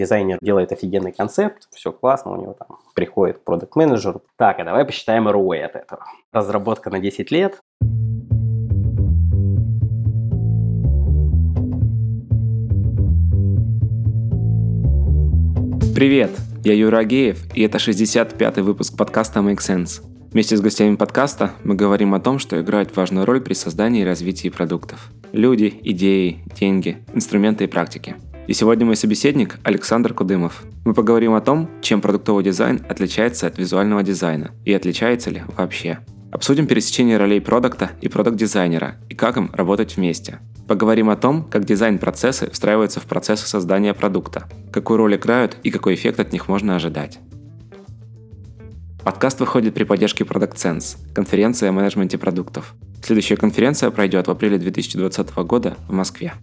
Дизайнер делает офигенный концепт, все классно, у него там приходит продукт менеджер Так, а давай посчитаем ROI от этого. Разработка на 10 лет, Привет, я Юра Агеев, и это 65-й выпуск подкаста Make Sense. Вместе с гостями подкаста мы говорим о том, что играет важную роль при создании и развитии продуктов. Люди, идеи, деньги, инструменты и практики. И сегодня мой собеседник Александр Кудымов. Мы поговорим о том, чем продуктовый дизайн отличается от визуального дизайна и отличается ли вообще. Обсудим пересечение ролей продукта и продукт-дизайнера и как им работать вместе. Поговорим о том, как дизайн-процессы встраиваются в процессы создания продукта, какую роль играют и какой эффект от них можно ожидать. Подкаст выходит при поддержке Product Sense, конференция о менеджменте продуктов. Следующая конференция пройдет в апреле 2020 года в Москве.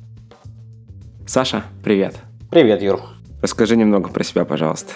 Саша, привет. Привет, Юр. Расскажи немного про себя, пожалуйста.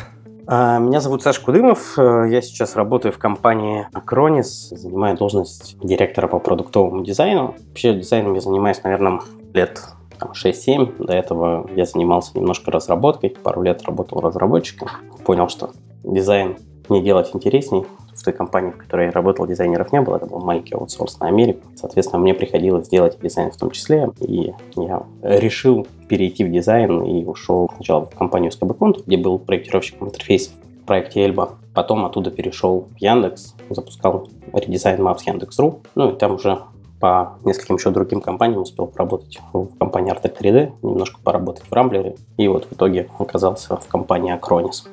А, меня зовут Саша Кудымов. Э, я сейчас работаю в компании Acronis, занимаю должность директора по продуктовому дизайну. Вообще дизайном я занимаюсь, наверное, лет 6-7. До этого я занимался немножко разработкой, пару лет работал разработчиком. Понял, что дизайн мне делать интересней. В той компании, в которой я работал, дизайнеров не было. Это был маленький аутсорс на Америку. Соответственно, мне приходилось делать дизайн в том числе. И я решил перейти в дизайн и ушел сначала в компанию SKB где был проектировщиком интерфейсов в проекте Эльба. Потом оттуда перешел в Яндекс, запускал редизайн Maps Яндекс.ру. Ну и там уже по нескольким еще другим компаниям успел поработать в компании Artec 3D, немножко поработать в Рамблере, и вот в итоге оказался в компании Acronis.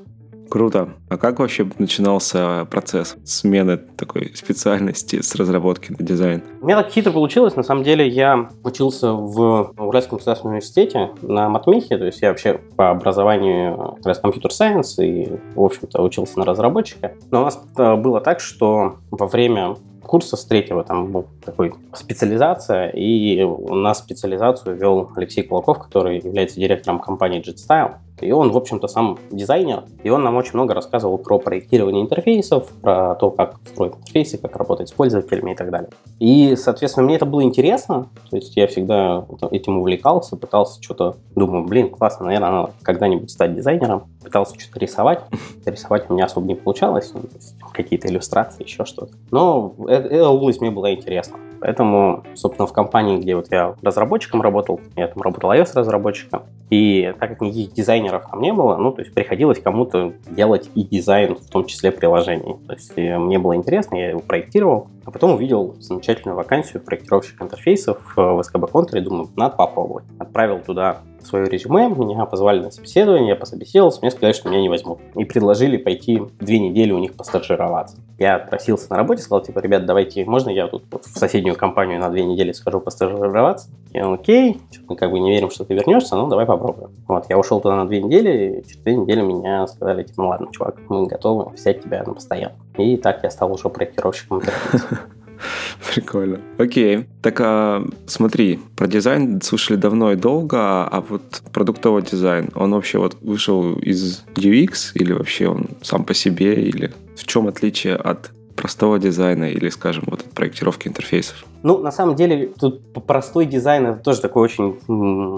Круто. А как вообще начинался процесс смены такой специальности с разработки на дизайн? У меня так хитро получилось. На самом деле я учился в Уральском государственном университете на матмехе. То есть я вообще по образованию как раз компьютер-сайенс и, в общем-то, учился на разработчика. Но у нас э, было так, что во время курса с третьего там был такой специализация, и у нас специализацию вел Алексей Кулаков, который является директором компании JetStyle. И он, в общем-то, сам дизайнер, и он нам очень много рассказывал про проектирование интерфейсов, про то, как строить интерфейсы, как работать с пользователями и так далее. И, соответственно, мне это было интересно, то есть я всегда этим увлекался, пытался что-то, думаю, блин, классно, наверное, надо когда-нибудь стать дизайнером. Пытался что-то рисовать, рисовать у меня особо не получалось, ну, какие-то иллюстрации, еще что-то. Но эта, эта область мне была интересна. Поэтому, собственно, в компании, где вот я разработчиком работал, я там работал iOS-разработчиком, и так как никаких дизайнеров там не было, ну, то есть приходилось кому-то делать и дизайн, в том числе приложений. То есть э, мне было интересно, я его проектировал, а потом увидел замечательную вакансию проектировщик интерфейсов в SKB и думаю, надо попробовать. Отправил туда свое резюме, меня позвали на собеседование, я пособеседовался, мне сказали, что меня не возьмут. И предложили пойти две недели у них постажироваться. Я отпросился на работе, сказал, типа, ребят, давайте, можно я тут вот в соседнюю компанию на две недели схожу постажироваться? Я, окей, мы как бы не верим, что ты вернешься, но давай попробуем. Вот, я ушел туда на две недели, и через две недели меня сказали, типа, ну ладно, чувак, мы готовы взять тебя на постоянку. И так я стал уже проектировщиком Прикольно. Окей. Так а, смотри, про дизайн слушали давно и долго, а вот продуктовый дизайн, он вообще вот вышел из UX или вообще он сам по себе, или в чем отличие от простого дизайна или, скажем, вот от проектировки интерфейсов? Ну, на самом деле, тут простой дизайн это тоже такое очень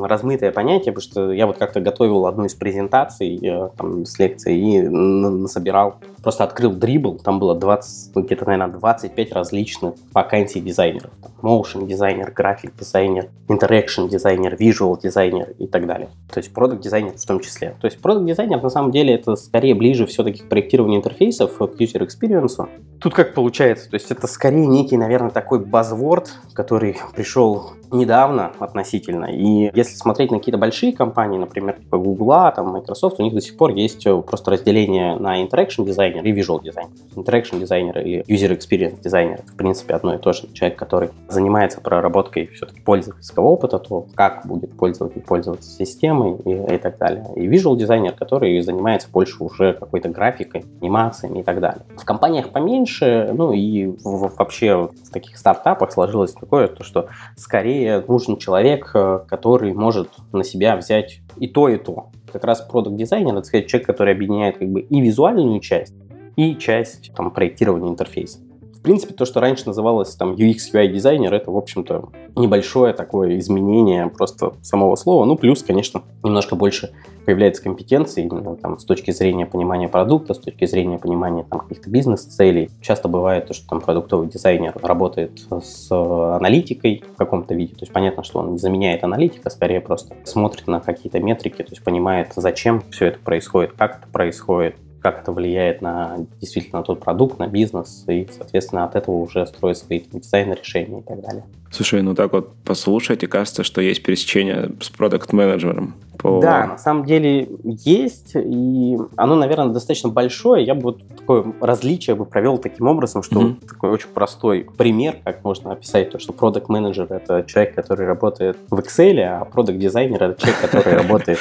размытое понятие, потому что я вот как-то готовил одну из презентаций э, там, с лекцией и насобирал, просто открыл дрибл, там было 20, ну, где-то, наверное, 25 различных вакансий дизайнеров. Там, motion дизайнер, график дизайнер, interaction дизайнер, visual дизайнер и так далее. То есть продукт дизайнер в том числе. То есть продукт дизайнер на самом деле это скорее ближе все-таки к проектированию интерфейсов, к user experience. Тут как получается, то есть это скорее некий, наверное, такой базвор Word, который пришел недавно относительно. И если смотреть на какие-то большие компании, например, типа Google, там, Microsoft, у них до сих пор есть э, просто разделение на interaction дизайнер и visual дизайнер. Interaction дизайнер или user experience дизайнер, в принципе, одно и то же. Человек, который занимается проработкой все-таки пользовательского опыта, то как будет пользователь пользоваться системой и, и так далее. И visual дизайнер, который занимается больше уже какой-то графикой, анимациями и так далее. В компаниях поменьше, ну и вообще в таких стартапах сложилось такое, то, что скорее нужен человек, э, который может на себя взять и то, и то. Как раз продукт дизайнер это сказать, человек, который объединяет как бы и визуальную часть, и часть там, проектирования интерфейса. В принципе, то, что раньше называлось там UX, UI дизайнер, это, в общем-то, небольшое такое изменение просто самого слова. Ну, плюс, конечно, немножко больше появляется компетенции именно там с точки зрения понимания продукта, с точки зрения понимания там каких-то бизнес-целей. Часто бывает то, что там продуктовый дизайнер работает с аналитикой в каком-то виде. То есть понятно, что он не заменяет аналитика, скорее просто смотрит на какие-то метрики, то есть понимает, зачем все это происходит, как это происходит, как это влияет на действительно тот продукт, на бизнес, и, соответственно, от этого уже строить свои там, дизайны, решения и так далее. Слушай, ну так вот послушайте, кажется, что есть пересечение с продукт-менеджером. По... Да, на самом деле есть, и оно, наверное, достаточно большое. Я бы вот такое различие бы провел таким образом, что mm-hmm. такой очень простой пример, как можно описать то, что продукт менеджер это человек, который работает в Excel, а продукт дизайнер это человек, который работает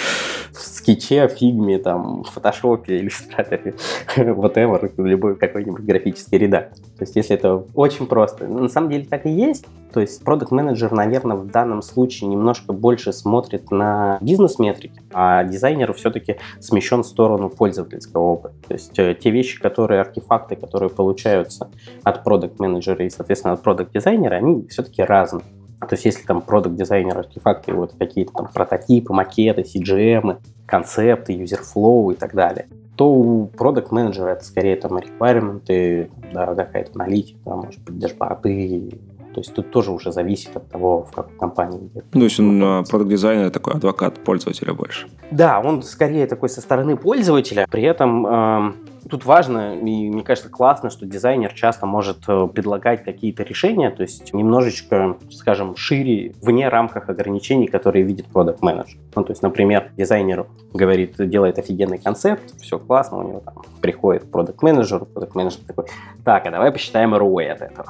в скетче, фигме, там, в фотошопе, иллюстраторе, whatever, любой какой-нибудь графический редактор. То есть, если это очень просто. На самом деле так и есть. То есть, продукт менеджер наверное, в данном случае немножко больше смотрит на бизнес-метрики, а дизайнер все-таки смещен в сторону пользовательского опыта. То есть, э, те вещи, которые, артефакты, которые получаются от продукт менеджера и, соответственно, от продукт дизайнера они все-таки разные. То есть, если там продукт дизайнер артефакты, вот какие-то там прототипы, макеты, CGM, концепты, юзерфлоу и так далее, то у продукт менеджера это скорее там requirement, да, какая-то аналитика, может быть, дашборды, то есть тут тоже уже зависит от того, в какой компании. Где ну, то есть он а, продукт дизайнер такой адвокат пользователя больше. Да, он скорее такой со стороны пользователя, при этом э, тут важно, и мне кажется классно, что дизайнер часто может э, предлагать какие-то решения, то есть немножечко, скажем, шире, вне рамках ограничений, которые видит продукт менеджер. Ну, то есть, например, дизайнер говорит, делает офигенный концепт, все классно, у него там приходит продукт менеджер, продукт менеджер такой, так, а давай посчитаем ROI от этого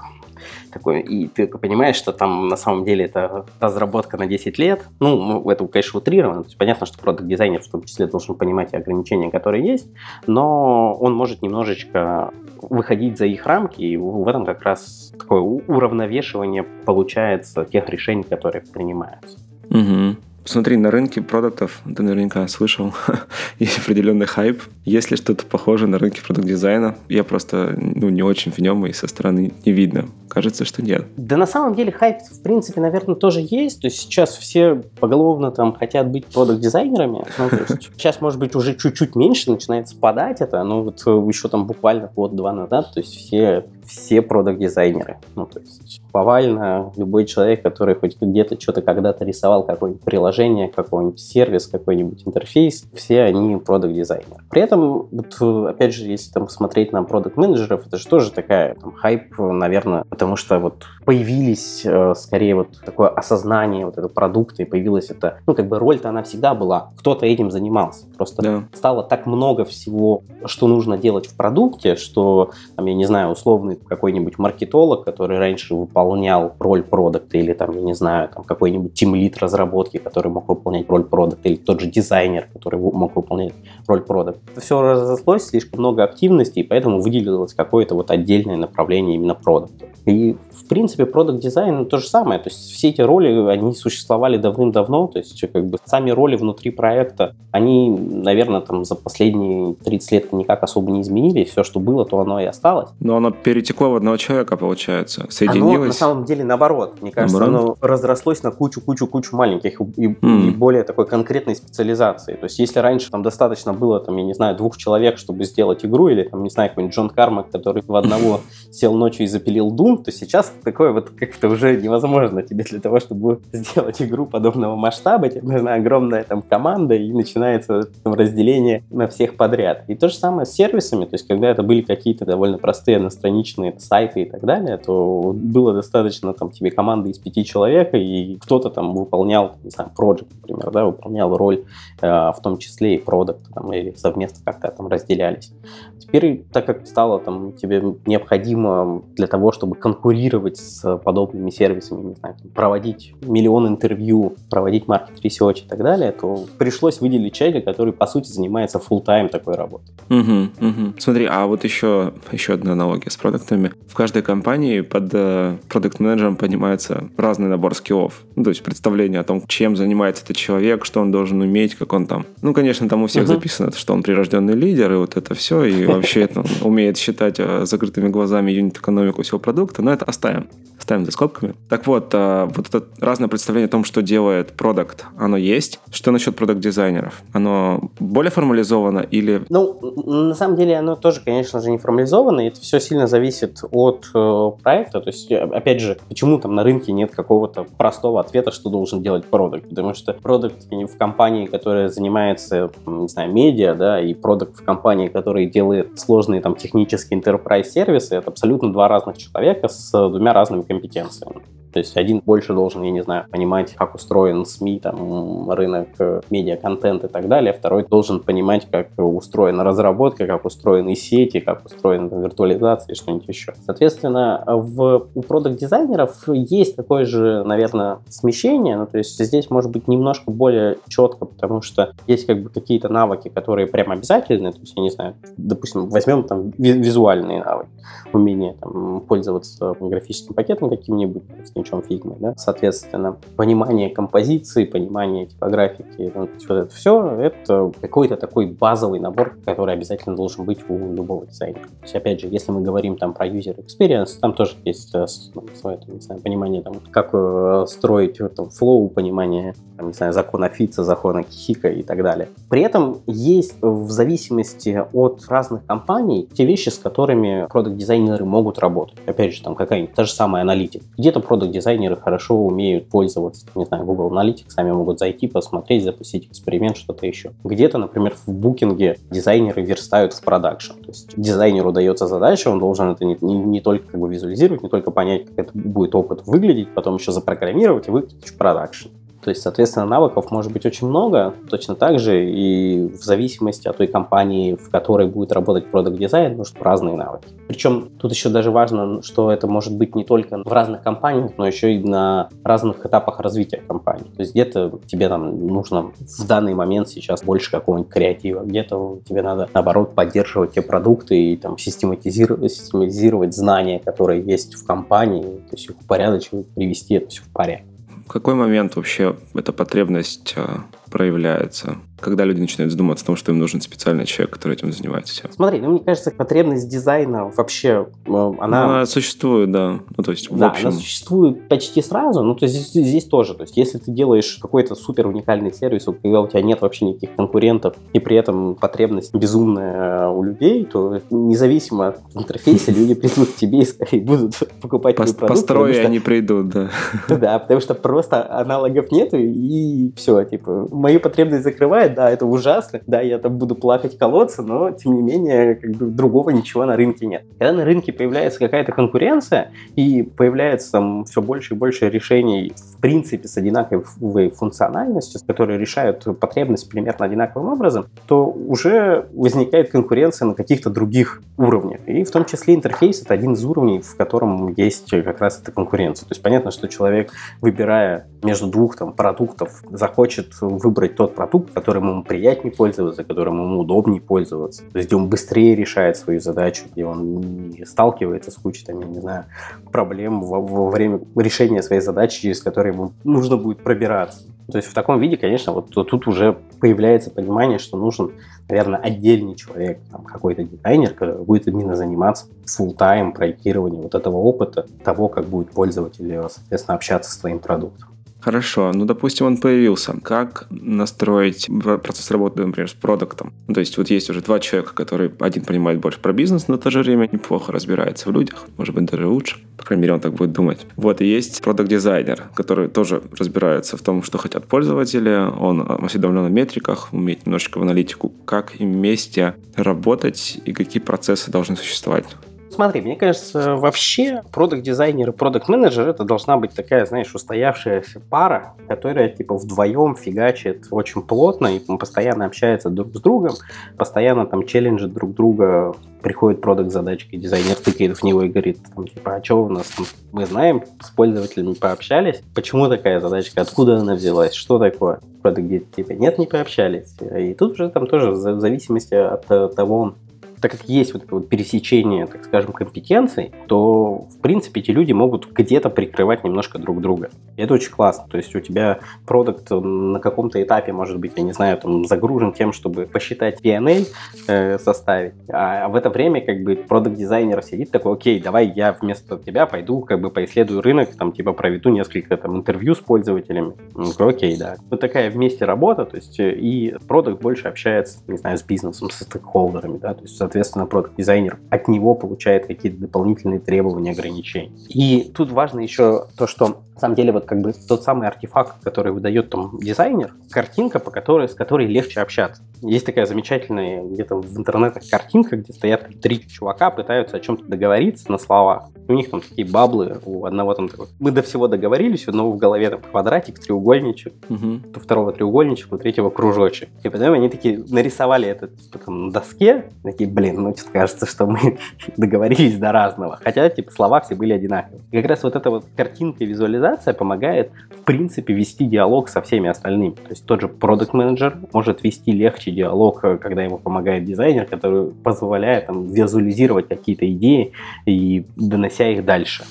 такой, и ты понимаешь, что там на самом деле это разработка на 10 лет. Ну, ну, это, конечно, утрировано. То есть понятно, что продукт-дизайнер в том числе должен понимать ограничения, которые есть, но он может немножечко выходить за их рамки, и в этом как раз такое уравновешивание получается тех решений, которые принимаются. Угу. Смотри, на рынке продуктов, ты наверняка слышал, есть определенный хайп. Есть ли что-то похожее на рынке продукт-дизайна? Я просто ну, не очень в нем и со стороны не видно. Кажется, что нет. Да на самом деле хайп, в принципе, наверное, тоже есть. То есть сейчас все поголовно там хотят быть продукт-дизайнерами. Ну, сейчас, может быть, уже чуть-чуть меньше начинает спадать это, но вот э, еще там буквально год-два назад, то есть все, все продукт-дизайнеры. Ну, то есть повально любой человек, который хоть где-то что-то когда-то рисовал, какое-нибудь приложение, какой-нибудь сервис, какой-нибудь интерфейс, все они продукт-дизайнеры. При этом, вот, опять же, если там смотреть на продукт-менеджеров, это же тоже такая там, хайп, наверное, потому что вот появились э, скорее вот такое осознание вот этого продукта, и появилась это, ну, как бы роль-то она всегда была, кто-то этим занимался. Просто да. стало так много всего, что нужно делать в продукте, что, там, я не знаю, условный какой-нибудь маркетолог, который раньше выполнял роль продукта, или там, я не знаю, там какой-нибудь тимлит разработки, который мог выполнять роль продукта, или тот же дизайнер, который мог выполнять роль продукта. Это все разослось, слишком много активности, и поэтому выделилось какое-то вот отдельное направление именно продукта. И, в принципе, продукт дизайн то же самое. То есть все эти роли, они существовали давным-давно. То есть как бы сами роли внутри проекта, они, наверное, там за последние 30 лет никак особо не изменились. Все, что было, то оно и осталось. Но оно перетекло в одного человека, получается. Соединилось. Оно, на самом деле, наоборот. Мне кажется, наоборот? оно разрослось на кучу-кучу-кучу маленьких и, mm. и более такой конкретной специализации. То есть если раньше там достаточно было, там, я не знаю, двух человек, чтобы сделать игру, или, там, не знаю, какой-нибудь Джон Кармак, который в одного сел ночью и запилил Doom, то сейчас такое вот как-то уже невозможно тебе для того, чтобы сделать игру подобного масштаба, тебе нужна огромная там команда, и начинается там, разделение на всех подряд. И то же самое с сервисами, то есть когда это были какие-то довольно простые одностраничные сайты и так далее, то было достаточно там тебе команды из пяти человек, и кто-то там выполнял, не знаю, проект, например, да, выполнял роль, э, в том числе и продукт, там, или совместно как-то там разделялись. Теперь, так как стало там тебе необходимо для того, чтобы конкурировать с подобными сервисами, не знаю, проводить миллион интервью, проводить market research и так далее, то пришлось выделить человека, который который, по сути, занимается full time такой работой. Угу, угу. Смотри, а вот еще, еще одна аналогия с продуктами. В каждой компании под э, продукт-менеджером понимается разный набор скиллов. Ну, то есть представление о том, чем занимается этот человек, что он должен уметь, как он там... Ну, конечно, там у всех угу. записано, что он прирожденный лидер, и вот это все, и вообще умеет считать э, закрытыми глазами юнит-экономику всего продукта, но это оставим ставим за скобками. Так вот, а, вот это разное представление о том, что делает продукт, оно есть. Что насчет продукт-дизайнеров? Оно более формализовано или... Ну, на самом деле оно тоже, конечно же, не формализовано. Это все сильно зависит от э, проекта. То есть, опять же, почему там на рынке нет какого-то простого ответа, что должен делать продукт? Потому что продукт в компании, которая занимается, не знаю, медиа, да, и продукт в компании, который делает сложные там технические enterprise сервисы, это абсолютно два разных человека с двумя разными компетенциями. То есть один больше должен, я не знаю, понимать, как устроен СМИ, там, рынок э, медиа-контент и так далее. Второй должен понимать, как устроена разработка, как устроены сети, как устроена виртуализация и что-нибудь еще. Соответственно, в, у продукт-дизайнеров есть такое же, наверное, смещение. Ну, то есть здесь может быть немножко более четко, потому что есть как бы какие-то навыки, которые прям обязательны. То есть, я не знаю, допустим, возьмем там визуальные навыки, умение там, пользоваться графическим пакетом каким-нибудь, ничем фигмы, да, соответственно, понимание композиции, понимание типографики, ну, вот это все, это какой-то такой базовый набор, который обязательно должен быть у любого дизайнера. То есть, опять же, если мы говорим там про user experience, там тоже есть э, ну, свое, не знаю, понимание там, как э, строить там, flow, понимание, там, не знаю, закона Фиттса, закона Хика и так далее. При этом есть в зависимости от разных компаний те вещи, с которыми продукт-дизайнеры могут работать. Опять же, там какая-нибудь та же самая аналитика. Где-то продукт дизайнеры хорошо умеют пользоваться, не знаю, Google Analytics, сами могут зайти, посмотреть, запустить эксперимент, что-то еще. Где-то, например, в Booking е дизайнеры верстают в продакшн. То есть дизайнеру дается задача, он должен это не, не, не только как бы визуализировать, не только понять, как это будет опыт выглядеть, потом еще запрограммировать и выкатить в продакшн. То есть, соответственно, навыков может быть очень много. Точно так же и в зависимости от той компании, в которой будет работать продукт дизайн, может разные навыки. Причем тут еще даже важно, что это может быть не только в разных компаниях, но еще и на разных этапах развития компании. То есть где-то тебе там нужно в данный момент сейчас больше какого-нибудь креатива, где-то тебе надо, наоборот, поддерживать те продукты и там систематизировать, систематизировать знания, которые есть в компании, то есть их упорядочивать, привести это все в порядок. В какой момент вообще эта потребность а, проявляется? Когда люди начинают задумываться о том, что им нужен специальный человек, который этим занимается. Смотри, ну мне кажется, потребность дизайна вообще, э, она... Она существует, да. Ну, то есть, в да, общем... она существует почти сразу, ну, то есть здесь, здесь тоже. То есть если ты делаешь какой-то супер уникальный сервис, когда у тебя нет вообще никаких конкурентов, и при этом потребность безумная у людей, то независимо от интерфейса люди придут к тебе и скорее будут покупать твой продукт. Построй, что... они придут, да. Да, потому что просто аналогов нету, и все, типа, мою потребность закрывает, да, это ужасно, да, я там буду плакать, колоться, но, тем не менее, как бы другого ничего на рынке нет. Когда на рынке появляется какая-то конкуренция и появляется там все больше и больше решений, в принципе, с одинаковой функциональностью, которые решают потребность примерно одинаковым образом, то уже возникает конкуренция на каких-то других уровнях. И в том числе интерфейс — это один из уровней, в котором есть как раз эта конкуренция. То есть понятно, что человек, выбирая между двух там, продуктов, захочет выбрать тот продукт, который которым ему приятнее пользоваться, которым ему удобнее пользоваться. То есть, где он быстрее решает свою задачу, где он не сталкивается с кучей, там, я не знаю, проблем во, во время решения своей задачи, через которые ему нужно будет пробираться. То есть в таком виде, конечно, вот тут уже появляется понимание, что нужен, наверное, отдельный человек, там, какой-то дизайнер, который будет именно заниматься full тайм проектированием вот этого опыта, того, как будет пользователь, соответственно, общаться с твоим продуктом. Хорошо, ну, допустим, он появился. Как настроить процесс работы, например, с продуктом? Ну, то есть вот есть уже два человека, которые один понимает больше про бизнес, но в то же время неплохо разбирается в людях, может быть, даже лучше. По крайней мере, он так будет думать. Вот, и есть продукт-дизайнер, который тоже разбирается в том, что хотят пользователи, он осведомлен о метриках, умеет немножечко в аналитику, как им вместе работать и какие процессы должны существовать смотри, мне кажется, вообще продукт-дизайнер и продукт-менеджер это должна быть такая, знаешь, устоявшаяся пара, которая типа вдвоем фигачит очень плотно и постоянно общается друг с другом, постоянно там челленджит друг друга приходит продукт задачки, дизайнер тыкает в него и говорит, там, типа, а что у нас там? Мы знаем, с пользователями пообщались, почему такая задачка, откуда она взялась, что такое? продукт типа нет, не пообщались. И тут уже там тоже в зависимости от того, так как есть вот вот пересечение, так скажем, компетенций, то, в принципе, эти люди могут где-то прикрывать немножко друг друга. И это очень классно. То есть у тебя продукт на каком-то этапе, может быть, я не знаю, там загружен тем, чтобы посчитать P&L, э, составить. А в это время как бы продукт-дизайнер сидит такой, окей, давай я вместо тебя пойду как бы поисследую рынок, там типа проведу несколько там интервью с пользователями. Ну, окей, да. Вот такая вместе работа, то есть э, и продукт больше общается, не знаю, с бизнесом, со стейкхолдерами, да, то есть соответственно, продукт-дизайнер от него получает какие-то дополнительные требования, ограничения. И тут важно еще то, что на самом деле вот как бы тот самый артефакт, который выдает там дизайнер, картинка, по которой, с которой легче общаться. Есть такая замечательная где-то в интернетах картинка, где стоят три чувака, пытаются о чем-то договориться на словах. У них там такие баблы, у одного там такой, мы до всего договорились, у одного в голове там квадратик, треугольничек, угу. у второго треугольничек, у третьего кружочек. И потом они такие нарисовали это типа, на доске, такие, блин, ну что кажется, что мы договорились до разного. Хотя, типа, слова все были одинаковые. И как раз вот эта вот картинка и визуализация помогает, в принципе, вести диалог со всеми остальными. То есть тот же продукт менеджер может вести легче диалог, э, когда ему помогает дизайнер, который позволяет там, визуализировать какие-то идеи и донося их дальше.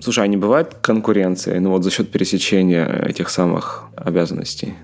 Слушай, а не бывает конкуренции, ну вот за счет пересечения этих самых обязанностей?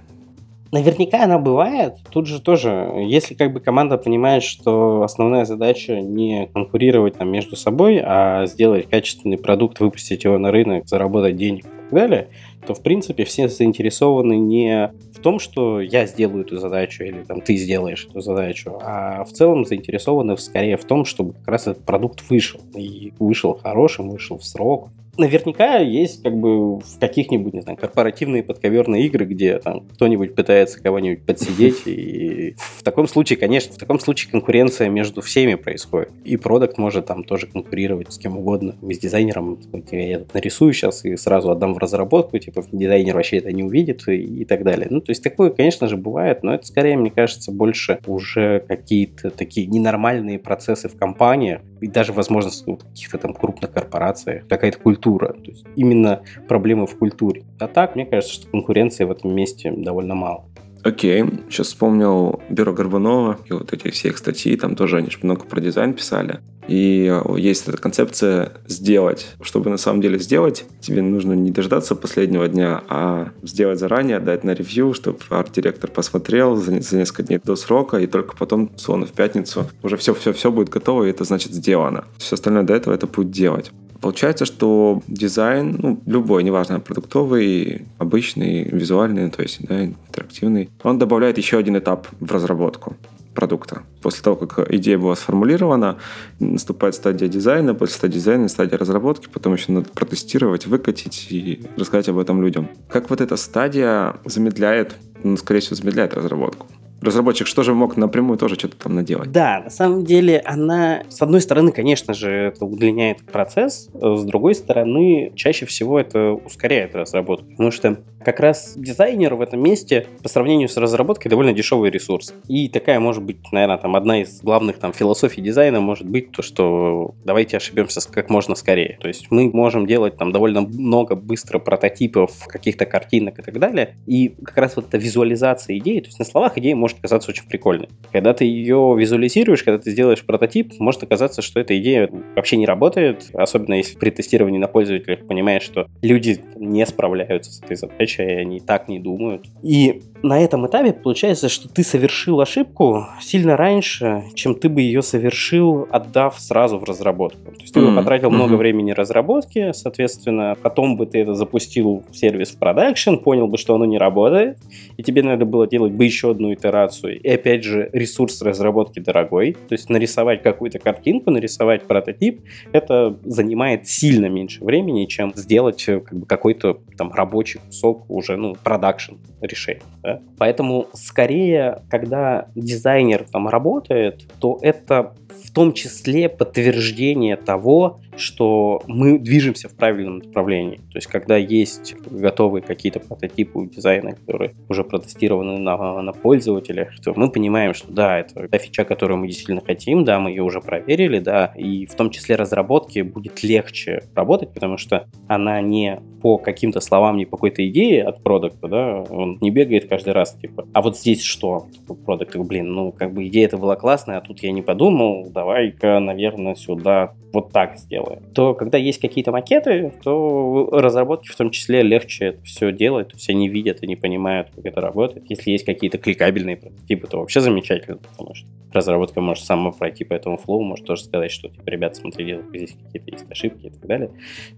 Наверняка она бывает. Тут же тоже, если как бы команда понимает, что основная задача не конкурировать там между собой, а сделать качественный продукт, выпустить его на рынок, заработать денег и так далее, то в принципе все заинтересованы не в том, что я сделаю эту задачу или там ты сделаешь эту задачу, а в целом заинтересованы скорее в том, чтобы как раз этот продукт вышел. И вышел хорошим, вышел в срок, наверняка есть как бы в каких-нибудь, не знаю, корпоративные подковерные игры, где там кто-нибудь пытается кого-нибудь подсидеть, и в таком случае, конечно, в таком случае конкуренция между всеми происходит. И продукт может там тоже конкурировать с кем угодно, с дизайнером. Я это нарисую сейчас и сразу отдам в разработку, типа дизайнер вообще это не увидит и, и так далее. Ну, то есть такое, конечно же, бывает, но это скорее, мне кажется, больше уже какие-то такие ненормальные процессы в компании, и даже, возможно, в каких-то там крупных корпорациях, какая-то культура. То есть именно проблемы в культуре. А так, мне кажется, что конкуренции в этом месте довольно мало. Окей, сейчас вспомнил Бюро Горбунова и вот эти все их статьи, там тоже они много про дизайн писали. И есть эта концепция сделать. Чтобы на самом деле сделать, тебе нужно не дождаться последнего дня, а сделать заранее, дать на ревью, чтобы арт-директор посмотрел за, за несколько дней до срока, и только потом, словно в пятницу, уже все-все-все будет готово, и это значит сделано. Все остальное до этого это будет делать. Получается, что дизайн, ну, любой, неважно, продуктовый, обычный, визуальный, то есть да, интерактивный, он добавляет еще один этап в разработку продукта. После того, как идея была сформулирована, наступает стадия дизайна, после стадии дизайна стадия разработки, потом еще надо протестировать, выкатить и рассказать об этом людям. Как вот эта стадия замедляет, ну, скорее всего, замедляет разработку? Разработчик что же мог напрямую тоже что-то там наделать? Да, на самом деле она, с одной стороны, конечно же, это удлиняет процесс, с другой стороны, чаще всего это ускоряет разработку, потому что как раз дизайнер в этом месте по сравнению с разработкой довольно дешевый ресурс. И такая может быть, наверное, там одна из главных там философий дизайна может быть то, что давайте ошибемся как можно скорее. То есть мы можем делать там довольно много быстро прототипов каких-то картинок и так далее. И как раз вот эта визуализация идеи, то есть на словах идея может казаться очень прикольной. Когда ты ее визуализируешь, когда ты сделаешь прототип, может оказаться, что эта идея вообще не работает, особенно если при тестировании на пользователях понимаешь, что люди не справляются с этой задачей, они так не думают. И на этом этапе получается, что ты совершил ошибку сильно раньше, чем ты бы ее совершил, отдав сразу в разработку. То есть ты mm-hmm. бы потратил mm-hmm. много времени разработки, соответственно, потом бы ты это запустил в сервис в продакшн, понял бы, что оно не работает, и тебе надо было делать бы еще одну итерацию. И опять же, ресурс разработки дорогой. То есть нарисовать какую-то картинку, нарисовать прототип, это занимает сильно меньше времени, чем сделать э, как бы, какой-то там рабочий кусок уже, ну, продакшн решение. Да? Поэтому скорее, когда дизайнер там работает, то это в том числе подтверждение того, что мы движемся в правильном направлении. То есть, когда есть готовые какие-то прототипы дизайна, которые уже протестированы на, на пользователях, то мы понимаем, что да, это та фича, которую мы действительно хотим, да, мы ее уже проверили, да, и в том числе разработке будет легче работать, потому что она не по каким-то словам, не по какой-то идее от продукта, да, он не бегает каждый раз, типа, а вот здесь что? Продукт, блин, ну, как бы идея это была классная, а тут я не подумал, давай-ка, наверное, сюда вот так сделаем. То, когда есть какие-то макеты, то разработки в том числе легче это все делать, то есть они видят и не понимают, как это работает. Если есть какие-то кликабельные прототипы, то вообще замечательно, потому что разработка может сама пройти по этому флоу, может тоже сказать, что, типа, ребята, смотрите, здесь какие-то есть ошибки и так далее.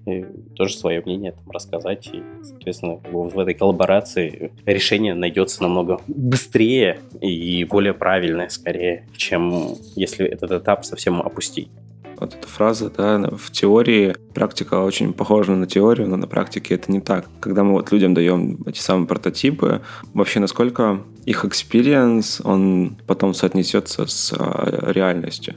И тоже свое мнение там рассказать. И, соответственно, в этой коллаборации решение найдется намного быстрее и более правильное, скорее, чем если этот этап совсем опустить вот эта фраза, да, в теории практика очень похожа на теорию, но на практике это не так. Когда мы вот людям даем эти самые прототипы, вообще насколько их experience, он потом соотнесется с а, реальностью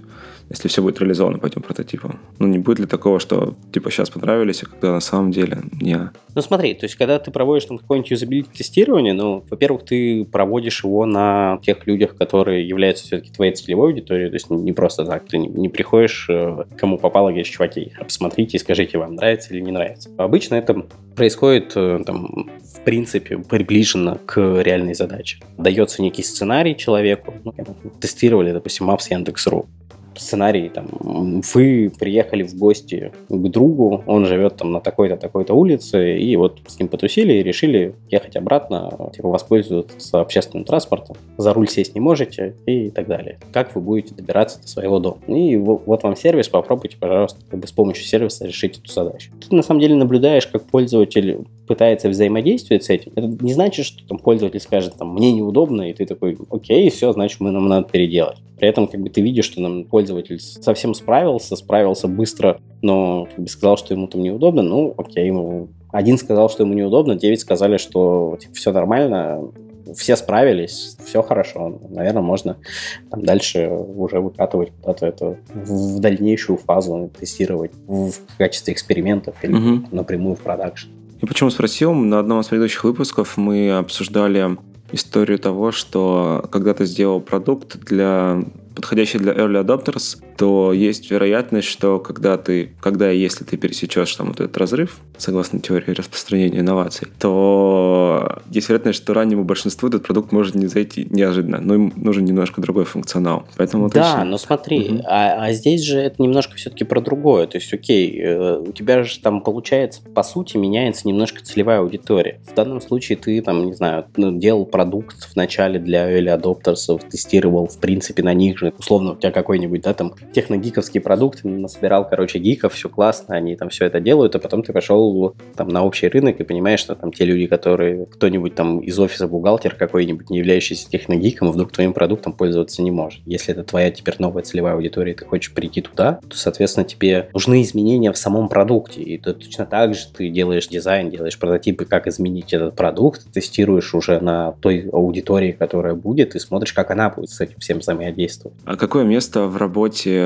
если все будет реализовано по этим прототипам. Ну, не будет ли такого, что, типа, сейчас понравились, а когда на самом деле не... Ну, смотри, то есть, когда ты проводишь там какое-нибудь юзабилити-тестирование, ну, во-первых, ты проводишь его на тех людях, которые являются все-таки твоей целевой аудиторией, то есть не просто так, ты не, приходишь, э, кому попало, говоришь, чуваки, посмотрите и скажите, вам нравится или не нравится. Обычно это происходит э, там, в принципе, приближенно к реальной задаче. Дается некий сценарий человеку, ну, тестировали, допустим, Maps Яндекс.ру сценарий, там, вы приехали в гости к другу, он живет там на такой-то, такой-то улице, и вот с ним потусили и решили ехать обратно, типа, воспользоваться общественным транспортом, за руль сесть не можете и так далее. Как вы будете добираться до своего дома? И вот вам сервис, попробуйте, пожалуйста, как бы с помощью сервиса решить эту задачу. Ты на самом деле наблюдаешь, как пользователь пытается взаимодействовать с этим, это не значит, что там пользователь скажет, там, мне неудобно, и ты такой, окей, все, значит, мы нам надо переделать. При этом, как бы, ты видишь, что нам пользователь совсем справился, справился быстро, но как бы, сказал, что ему там неудобно, ну, окей, ему один сказал, что ему неудобно, девять сказали, что типа, все нормально, все справились, все хорошо. Наверное, можно там, дальше уже выкатывать куда-то это в дальнейшую фазу, тестировать в качестве экспериментов или угу. напрямую в продакшн. Я почему спросил? На одном из предыдущих выпусков мы обсуждали историю того, что когда ты сделал продукт для подходящий для early adopters, то есть вероятность, что когда ты, когда и если ты пересечешь там вот этот разрыв, согласно теории распространения инноваций, то есть вероятность, что раннему большинству этот продукт может не зайти неожиданно, но им нужен немножко другой функционал. Поэтому да, точно... но смотри, угу. а, а здесь же это немножко все-таки про другое. То есть, окей, э, у тебя же там получается, по сути, меняется немножко целевая аудитория. В данном случае ты там, не знаю, ну, делал продукт в начале для early adopters, тестировал, в принципе, на них же, условно, у тебя какой-нибудь, да, там, техногиковский продукт, насобирал, короче, гиков, все классно, они там все это делают, а потом ты пошел там на общий рынок и понимаешь, что там те люди, которые, кто-нибудь там из офиса бухгалтер какой-нибудь, не являющийся техногиком, вдруг твоим продуктом пользоваться не может. Если это твоя теперь новая целевая аудитория, и ты хочешь прийти туда, то, соответственно, тебе нужны изменения в самом продукте. И ты точно так же ты делаешь дизайн, делаешь прототипы, как изменить этот продукт, тестируешь уже на той аудитории, которая будет, и смотришь, как она будет с этим всем взаимодействовать. А какое место в работе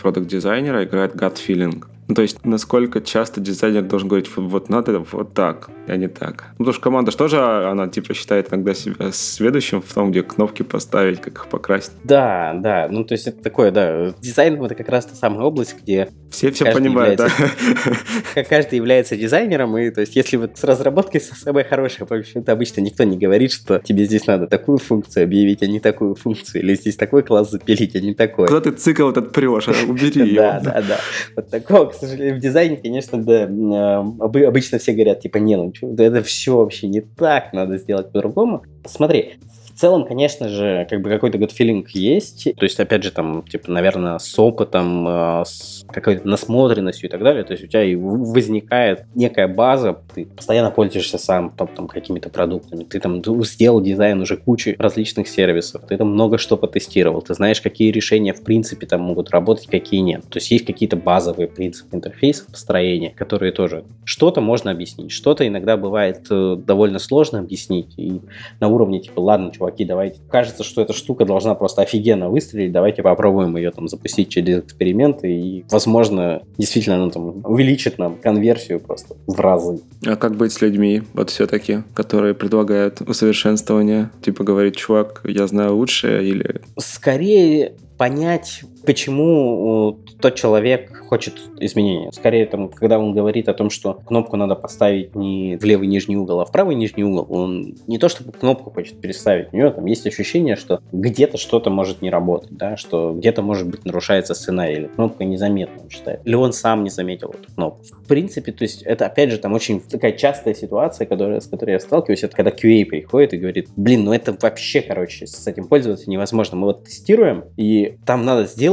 продукт-дизайнера играет gut feeling? Ну, то есть, насколько часто дизайнер должен говорить, вот надо вот так, а не так. Ну, потому что команда же тоже, она, типа, считает иногда себя сведущим в том, где кнопки поставить, как их покрасить. Да, да, ну, то есть, это такое, да, дизайн — это как раз та самая область, где... Все все понимают, является, да. Каждый является дизайнером, и, то есть, если вот с разработкой самое хорошее, почему-то обычно никто не говорит, что тебе здесь надо такую функцию объявить, а не такую функцию, или здесь такой класс запилить, а не такой. Куда ты цикл этот прешь, а убери его. Да, да, да. Вот такого, сожалению, в дизайне, конечно, да, э, обычно все говорят, типа, не, ну, это все вообще не так, надо сделать по-другому. Смотри, целом, конечно же, как бы какой-то feeling есть. То есть, опять же, там, типа, наверное, с опытом, э, с какой-то насмотренностью и так далее. То есть у тебя и возникает некая база, ты постоянно пользуешься сам там, там какими-то продуктами, ты там сделал дизайн уже кучи различных сервисов, ты там много что потестировал, ты знаешь, какие решения в принципе там могут работать, какие нет. То есть есть какие-то базовые принципы интерфейса построения, которые тоже что-то можно объяснить, что-то иногда бывает э, довольно сложно объяснить, и на уровне, типа, ладно, чуваки, давайте. Кажется, что эта штука должна просто офигенно выстрелить, давайте попробуем ее там запустить через эксперименты, и, возможно, действительно она там увеличит нам конверсию просто в разы. А как быть с людьми, вот все-таки, которые предлагают усовершенствование? Типа говорит, чувак, я знаю лучшее, или... Скорее понять, почему тот человек хочет изменения. Скорее, там, когда он говорит о том, что кнопку надо поставить не в левый нижний угол, а в правый нижний угол, он не то чтобы кнопку хочет переставить, у него там есть ощущение, что где-то что-то может не работать, да, что где-то, может быть, нарушается сценарий, или кнопка незаметна, он считает. Или он сам не заметил эту кнопку. В принципе, то есть это, опять же, там очень такая частая ситуация, которая, с которой я сталкиваюсь, это когда QA приходит и говорит, блин, ну это вообще, короче, с этим пользоваться невозможно. Мы вот тестируем, и там надо сделать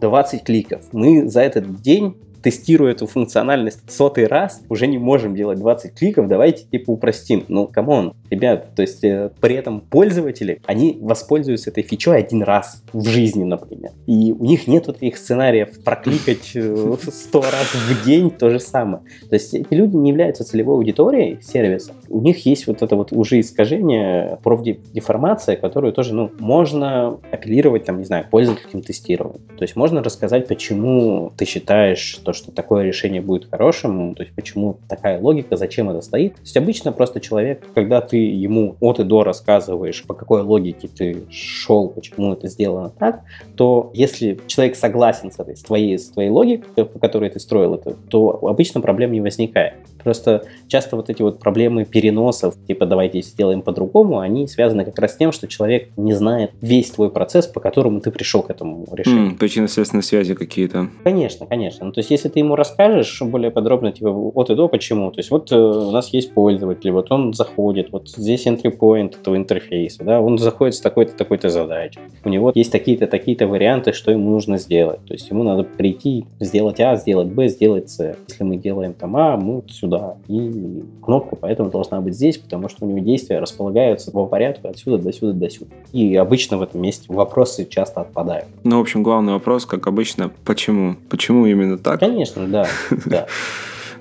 20 кликов. Мы за этот день тестируя эту функциональность сотый раз, уже не можем делать 20 кликов, давайте типа упростим. Ну, come on, ребят, то есть э, при этом пользователи, они воспользуются этой фичой один раз в жизни, например. И у них нет вот этих сценариев прокликать э, 100 раз в день то же самое. То есть эти люди не являются целевой аудиторией сервиса. У них есть вот это вот уже искажение, профдеформация, которую тоже, ну, можно апеллировать, там, не знаю, пользователям тестированию. То есть можно рассказать, почему ты считаешь, то, что такое решение будет хорошим, то есть почему такая логика, зачем это стоит. То есть обычно просто человек, когда ты ему от и до рассказываешь, по какой логике ты шел, почему это сделано так, то если человек согласен с этой, с твоей, с твоей логикой, по которой ты строил это, то обычно проблем не возникает. Просто часто вот эти вот проблемы переносов, типа давайте сделаем по-другому, они связаны как раз с тем, что человек не знает весь твой процесс, по которому ты пришел к этому решению. Mm, причинно-следственные связи какие-то. Конечно, конечно. Ну, то есть, если ты ему расскажешь более подробно, типа, от и до, почему. То есть, вот э, у нас есть пользователь, вот он заходит, вот здесь entry point этого интерфейса, да, он заходит с такой-то, такой-то задачей. У него есть такие-то, такие-то варианты, что ему нужно сделать. То есть, ему надо прийти, сделать А, сделать Б, сделать С. Если мы делаем там А, мы сюда. И кнопка поэтому должна быть здесь, потому что у него действия располагаются по порядку отсюда до сюда до сюда. И обычно в этом месте вопросы часто отпадают. Ну, в общем, главный вопрос, как обычно, почему? Почему именно так? Конечно, да. да.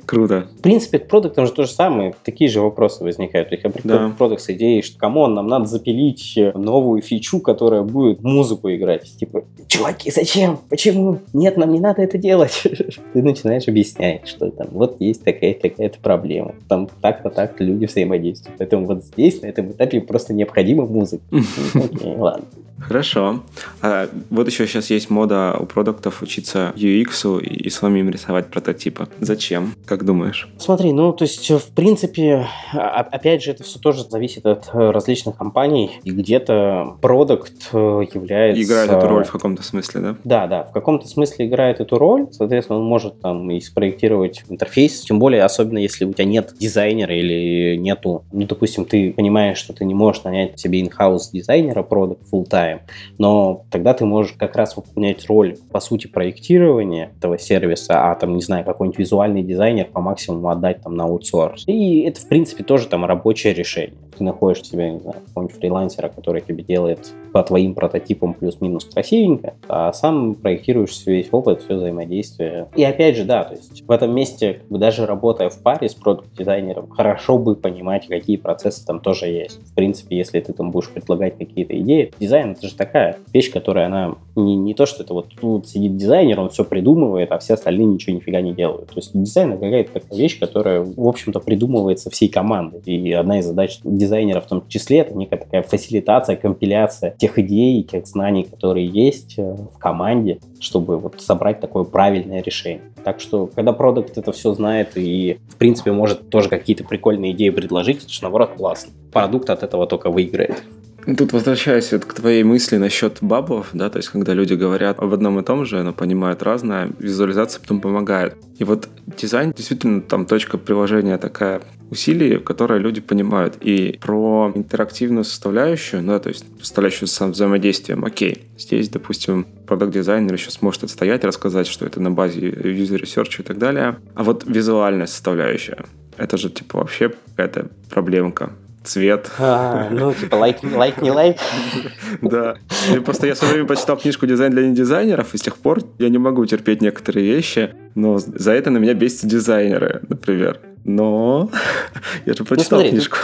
Круто. В принципе, к продуктам же то же самое, такие же вопросы возникают. То есть, я приходит да. продукт с идеей, что, come on, нам надо запилить новую фичу, которая будет музыку играть. Типа, чуваки, зачем? Почему? Нет, нам не надо это делать. Ты начинаешь объяснять, что там вот есть такая-то такая-то проблема. Там так-то так люди взаимодействуют. Поэтому вот здесь, на этом этапе, просто необходима музыка. Окей, ладно. Хорошо. А вот еще сейчас есть мода у продуктов учиться UX и самим рисовать прототипы. Зачем? Как думаешь? Смотри, ну, то есть, в принципе, опять же, это все тоже зависит от э, различных компаний. И где-то продукт э, является... Играет эту роль в каком-то смысле, да? Да, да, в каком-то смысле играет эту роль. Соответственно, он может там и спроектировать интерфейс. Тем более, особенно если у тебя нет дизайнера или нету... Ну, допустим, ты понимаешь, что ты не можешь нанять себе in-house дизайнера продукт full time, знаем. Но тогда ты можешь как раз выполнять роль, по сути, проектирования этого сервиса, а там, не знаю, какой-нибудь визуальный дизайнер по максимуму отдать там на аутсорс. И это, в принципе, тоже там рабочее решение. Ты находишь себе, не знаю, какого-нибудь фрилансера, который тебе делает по твоим прототипам плюс-минус красивенько, а сам проектируешь весь опыт, все взаимодействие. И опять же, да, то есть в этом месте, даже работая в паре с продукт-дизайнером, хорошо бы понимать, какие процессы там тоже есть. В принципе, если ты там будешь предлагать какие-то идеи, дизайн это же такая вещь, которая она не, не то, что это вот тут сидит дизайнер, он все придумывает, а все остальные ничего нифига не делают. То есть дизайн это какая-то такая вещь, которая, в общем-то, придумывается всей командой. И одна из задач дизайнера в том числе это некая такая фасилитация, компиляция тех идей, тех знаний, которые есть э, в команде, чтобы вот собрать такое правильное решение. Так что, когда продукт это все знает и, в принципе, может тоже какие-то прикольные идеи предложить, это же, наоборот, классно. Продукт от этого только выиграет. Тут возвращаясь вот к твоей мысли насчет баблов, да, то есть когда люди говорят об одном и том же, но понимают разное, визуализация потом помогает. И вот дизайн действительно там точка приложения такая усилий, которые люди понимают. И про интерактивную составляющую, ну, да, то есть составляющую с взаимодействием, окей, здесь, допустим, продукт-дизайнер еще сможет отстоять, рассказать, что это на базе user research и так далее. А вот визуальная составляющая, это же, типа, вообще какая-то проблемка цвет. А, ну, типа лайк, лайк не лайк. Да. И просто я в свое время почитал книжку «Дизайн для недизайнеров», и с тех пор я не могу терпеть некоторые вещи, но за это на меня бесятся дизайнеры, например. Но я же прочитал ну, смотри, книжку.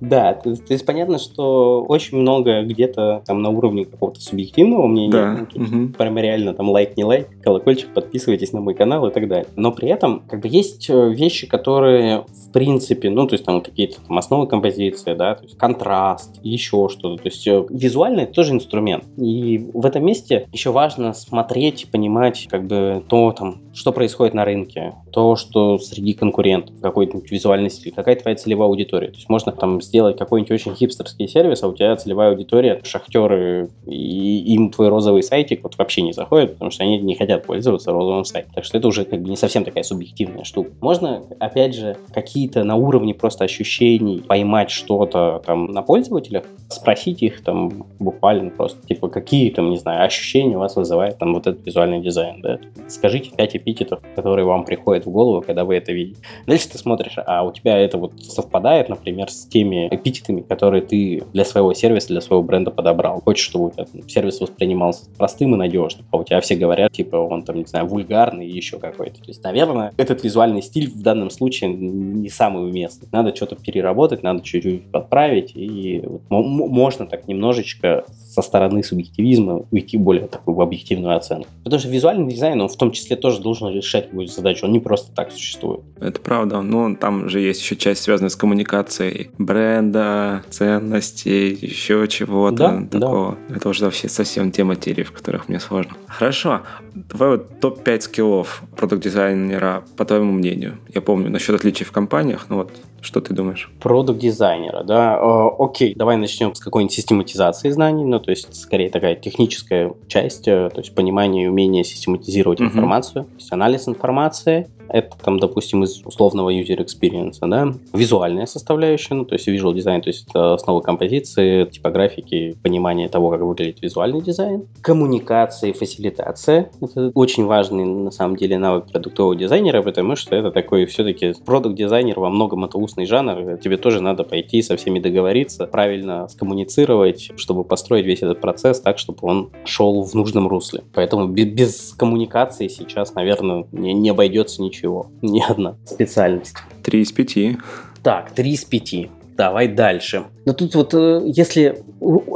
Да, то, то есть понятно, что очень много где-то там на уровне какого-то субъективного мнения. Да. Ну, Мгм. Прям реально там лайк, не лайк, колокольчик, подписывайтесь на мой канал и так далее. Но при этом как бы есть э, вещи, которые в принципе, ну то есть там какие-то там основы композиции, да, то есть контраст, еще что-то. То есть э, визуально это тоже инструмент. И в этом месте еще важно смотреть, понимать как бы то там, что происходит на рынке, то, что среди конкурентов, какой-то визуальный стиль, какая твоя целевая аудитория. То есть можно там сделать какой-нибудь очень хипстерский сервис, а у тебя целевая аудитория шахтеры, и им твой розовый сайтик вот вообще не заходит, потому что они не хотят пользоваться розовым сайтом. Так что это уже как бы не совсем такая субъективная штука. Можно, опять же, какие-то на уровне просто ощущений поймать что-то там на пользователях, спросить их там буквально просто, типа, какие там, не знаю, ощущения у вас вызывает там вот этот визуальный дизайн, да? Скажите пять эпитетов, которые вам приходят в голову, когда вы это видите. Дальше ты смотришь, а у тебя это вот совпадает, например, с теми эпитетами, которые ты для своего сервиса, для своего бренда подобрал. Хочешь, чтобы у сервис воспринимался простым и надежным, а у тебя все говорят, типа, он там, не знаю, вульгарный и еще какой-то. То есть, наверное, этот визуальный стиль в данном случае не самый уместный. Надо что-то переработать, надо чуть-чуть подправить, и вот можно так немножечко со стороны субъективизма уйти более такую в объективную оценку. Потому что визуальный дизайн, он в том числе тоже должен решать какую-то задачу, он не просто так существует. Это правда. Ну, там же есть еще часть, связанная с коммуникацией бренда, ценностей, еще чего-то Да, да. такого. Это уже вообще совсем те материи, в которых мне сложно. Хорошо. Давай вот топ-5 скиллов продукт-дизайнера, по твоему мнению. Я помню насчет отличий в компаниях, ну вот, что ты думаешь? Продукт-дизайнера, да. Э, окей, давай начнем с какой-нибудь систематизации знаний, ну, то есть, скорее, такая техническая часть, э, то есть, понимание и умение систематизировать Мгм. информацию, то есть, анализ информации, это там, допустим, из условного user experience, да, визуальная составляющая, ну, то есть visual design, то есть это основа композиции, типографики, понимание того, как выглядит визуальный дизайн, коммуникация и фасилитация, это очень важный, на самом деле, навык продуктового дизайнера, потому что это такой все-таки продукт-дизайнер во многом это устный жанр, тебе тоже надо пойти со всеми договориться, правильно скоммуницировать, чтобы построить весь этот процесс так, чтобы он шел в нужном русле. Поэтому бе- без коммуникации сейчас, наверное, не, не обойдется ничего, ни одна специальность. Три из пяти. Так, 3 из 5. Давай дальше. Но тут вот, э, если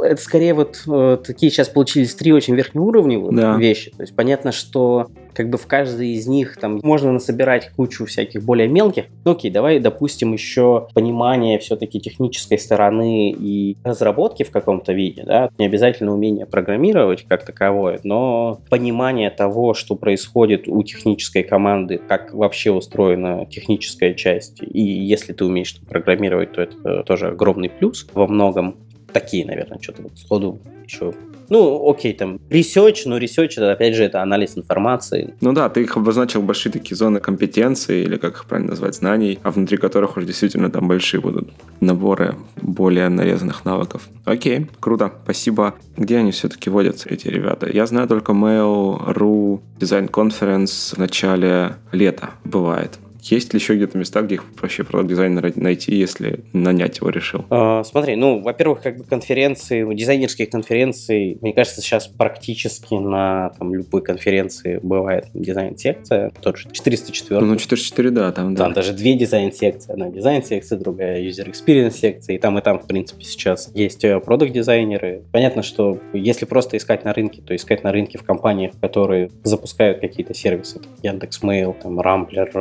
это скорее вот э, такие сейчас получились три очень верхнеуровневые Да. вещи. То есть понятно, что как бы в каждой из них там можно насобирать кучу всяких более мелких. Ну, окей, давай допустим еще понимание все-таки технической стороны и разработки в каком-то виде, да, не обязательно умение программировать как таковое, но понимание того, что происходит у технической команды, как вообще устроена техническая часть, и если ты умеешь программировать, то это тоже огромный плюс во многом. Такие, наверное, что-то вот сходу еще ну, окей, там, research, но research, это, опять же, это анализ информации. Ну да, ты их обозначил большие такие зоны компетенции, или как их правильно назвать, знаний, а внутри которых уже действительно там большие будут наборы более нарезанных навыков. Окей, круто, спасибо. Где они все-таки водятся, эти ребята? Я знаю только Mail.ru Design Conference в начале лета бывает. Есть ли еще где-то места, где их вообще продакт-дизайнера найти, если нанять его решил? Э, смотри, ну, во-первых, как бы конференции, дизайнерские конференции, мне кажется, сейчас практически на там, любой конференции бывает дизайн-секция, тот же 404. Ну, 4.4, да, там, да. Там даже две дизайн-секции. Одна дизайн-секция, другая user experience секция. И там, и там, в принципе, сейчас есть продукт-дизайнеры. Понятно, что если просто искать на рынке, то искать на рынке в компаниях, которые запускают какие-то сервисы. Там, Яндекс.Мейл, там, Рамблер,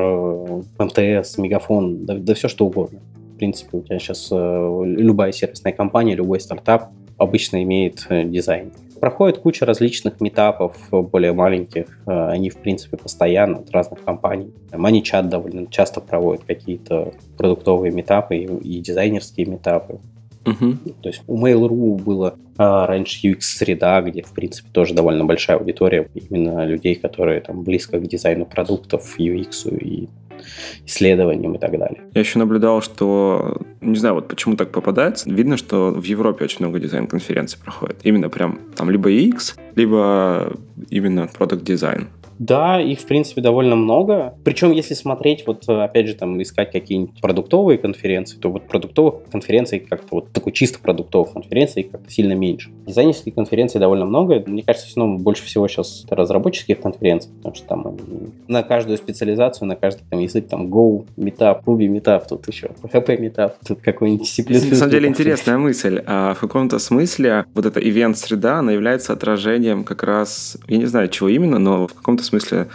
МТС, Мегафон, да, да все что угодно. В принципе, у тебя сейчас э, любая сервисная компания, любой стартап обычно имеет э, дизайн. Проходит куча различных метапов, э, более маленьких. Э, Они, в принципе, постоянно от разных компаний. Маничат довольно часто проводит какие-то продуктовые метапы и, и дизайнерские метапы. Мгм. То есть у Mail.ru было а, раньше UX-среда, где, в принципе, тоже довольно большая аудитория именно людей, которые там близко к дизайну продуктов, UX и исследованиям и так далее. Я еще наблюдал, что, не знаю, вот почему так попадается. Видно, что в Европе очень много дизайн-конференций проходит. Именно прям там либо UX, либо именно продукт-дизайн. Да, их, в принципе, довольно много. Причем, если смотреть, вот, э, опять же, там, искать какие-нибудь продуктовые конференции, то вот продуктовых конференций как-то вот такой чисто продуктовых конференций как-то сильно меньше. Дизайнерских конференций довольно много. Мне кажется, все равно больше всего сейчас разработческих конференций, потому что там на каждую специализацию, на каждый там язык, там, Go, Meetup, Ruby Meetup, тут еще PHP Meetup, какой-нибудь C++. На самом деле интересная мысль. А в каком-то смысле вот эта ивент-среда, она является отражением как раз, я не знаю, чего именно, но в каком-то смысле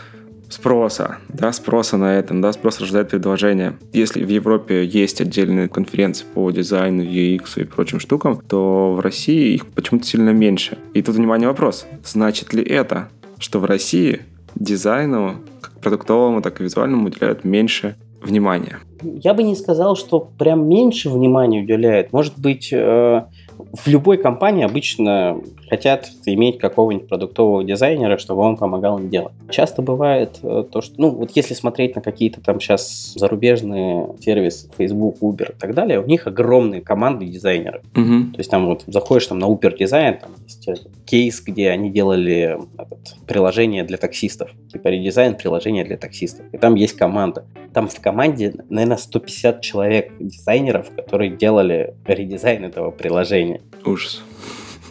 спроса, да, спроса на этом, да, спрос рождает предложение. Если в Европе есть отдельные конференции по дизайну, UX и прочим штукам, то в России их почему-то сильно меньше. И тут, внимание, вопрос. Значит ли это, что в России дизайну, как продуктовому, так и визуальному уделяют меньше внимания? Я бы не сказал, что прям меньше внимания уделяют. Может быть, э, в любой компании обычно хотят иметь какого-нибудь продуктового дизайнера, чтобы он помогал им делать. Часто бывает э, то, что, ну, вот если смотреть на какие-то там сейчас зарубежные сервисы, Facebook, Uber и так далее, у них огромные команды дизайнеров. Угу. То есть там вот заходишь там на Uber дизайн, там есть кейс, где они делали этот, приложение для таксистов, типа редизайн приложения для таксистов. И там есть команда. Там в команде, наверное, 150 человек дизайнеров, которые делали редизайн этого приложения. Ужас.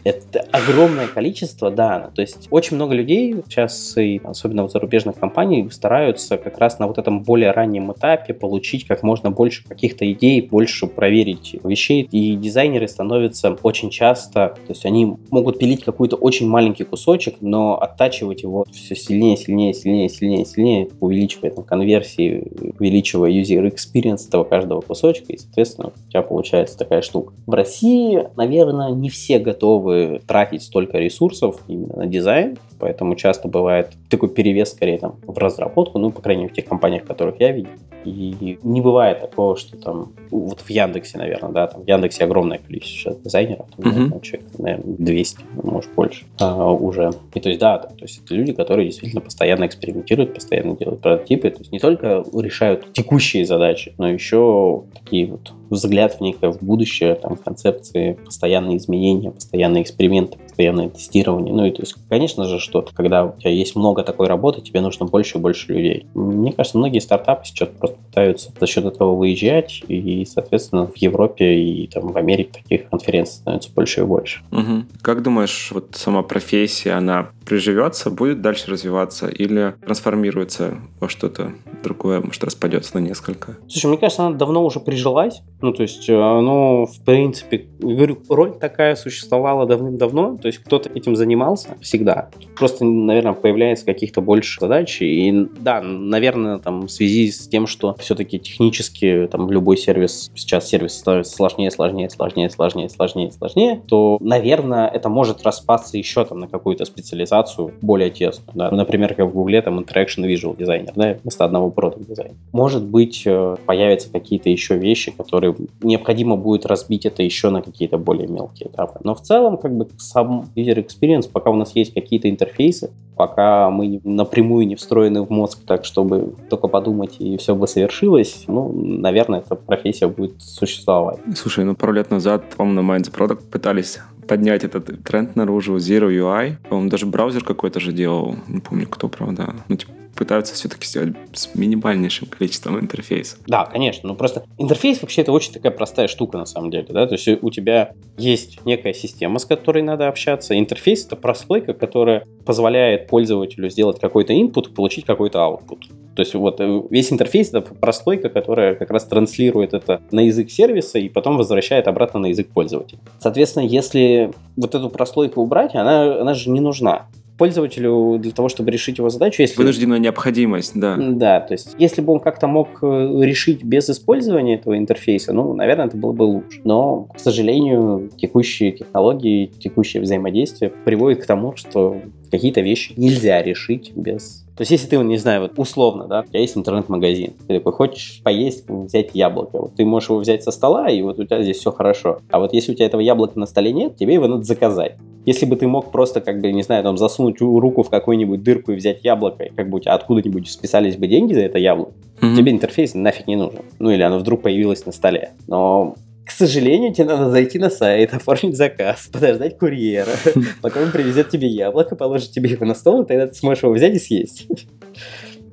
Это огромное количество, да. То есть очень много людей сейчас, и особенно в зарубежных компаниях, стараются как раз на вот этом более раннем этапе получить как можно больше каких-то идей, больше проверить вещей. И дизайнеры становятся очень часто, то есть они могут пилить какой-то очень маленький кусочек, но оттачивать его все сильнее, сильнее, сильнее, сильнее, сильнее, увеличивая там конверсии, увеличивая user experience этого каждого кусочка, и, соответственно, у тебя получается такая штука. В России, наверное, не все готовы готовы тратить столько ресурсов именно на дизайн, поэтому часто бывает такой перевес скорее там в разработку, ну, по крайней мере, в тех компаниях, в которых я видел. И не бывает такого, что там, вот в Яндексе, наверное, да, там в Яндексе огромное количество дизайнеров, там, mm-hmm. наверное, человек, наверное, 200, может, больше а, уже. И то есть, да, то есть это люди, которые действительно постоянно экспериментируют, постоянно делают прототипы, то есть не только решают текущие задачи, но еще такие вот взгляд в некое в будущее, там, концепции постоянные изменения, постоянные эксперименты, постоянное тестирование. Ну и то есть, конечно же, что когда у тебя есть много такой работы, тебе нужно больше и больше людей. Мне кажется, многие стартапы сейчас просто пытаются за счет этого выезжать, и, соответственно, в Европе и там в Америке таких конференций становится больше и больше. Угу. Как думаешь, вот сама профессия, она приживется, будет дальше развиваться или трансформируется во что-то другое, может, распадется на несколько? Слушай, мне кажется, она давно уже прижилась. Ну, то есть, оно, в принципе, говорю, роль такая существовала давным-давно, то есть кто-то этим занимался всегда. Просто, наверное, появляется каких-то больше задач. И да, наверное, там в связи с тем, что все-таки технически там любой сервис, сейчас сервис становится сложнее, сложнее, сложнее, сложнее, сложнее, сложнее, то, наверное, это может распасться еще там на какую-то специализацию более тесную. Да? Например, как в Гугле там Interaction Visual Designer, да, вместо одного Product Design. Может быть, э, появятся какие-то еще вещи, которые необходимо будет разбить это еще на какие-то более мелкие этапы. Но в целом, как бы сам user experience, пока у нас есть какие-то интерфейсы, пока мы напрямую не встроены в мозг так, чтобы только подумать и все бы совершилось, ну, наверное, эта профессия будет существовать. Слушай, ну пару лет назад, по-моему, на Minds Product пытались поднять этот тренд наружу, Zero UI. По-моему, даже браузер какой-то же делал, не помню кто, правда. Ну, типа, пытаются все-таки сделать с минимальнейшим количеством интерфейса. Да, конечно. Ну просто интерфейс вообще это очень такая простая штука на самом деле, да. То есть у тебя есть некая система, с которой надо общаться. Интерфейс это прослойка, которая позволяет пользователю сделать какой-то input получить какой-то output. То есть вот э, весь интерфейс это прослойка, которая как раз транслирует это на язык сервиса и потом возвращает обратно на язык пользователя. Соответственно, если вот эту прослойку убрать, она, она же не нужна пользователю для того, чтобы решить его задачу. Если... Вынужденная необходимость, да. Да, то есть если бы он как-то мог э, решить без использования этого интерфейса, ну, наверное, это было бы лучше. Но, к сожалению, текущие технологии, текущее взаимодействие приводит к тому, что какие-то вещи нельзя решить без то есть, если ты, не знаю, вот условно, да, у тебя есть интернет-магазин, ты такой, хочешь поесть, взять яблоко, вот ты можешь его взять со стола, и вот у тебя здесь все хорошо. А вот если у тебя этого яблока на столе нет, тебе его надо заказать. Если бы ты мог просто, как бы, не знаю, там, засунуть руку в какую-нибудь дырку и взять яблоко, и как бы у тебя откуда-нибудь списались бы деньги за это яблоко, mm-hmm. тебе интерфейс нафиг не нужен. Ну, или оно вдруг появилось на столе. Но к сожалению, тебе надо зайти на сайт, оформить заказ, подождать курьера, пока он привезет тебе яблоко, положит тебе его на стол, и тогда ты сможешь его взять и съесть.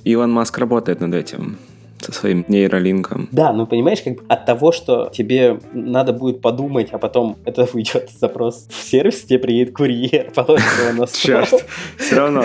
Илон Маск работает над этим со своим нейролинком. Да, ну понимаешь, как бы от того, что тебе надо будет подумать, а потом это уйдет запрос в сервис, тебе приедет курьер, положит его на стол. Черт, все равно.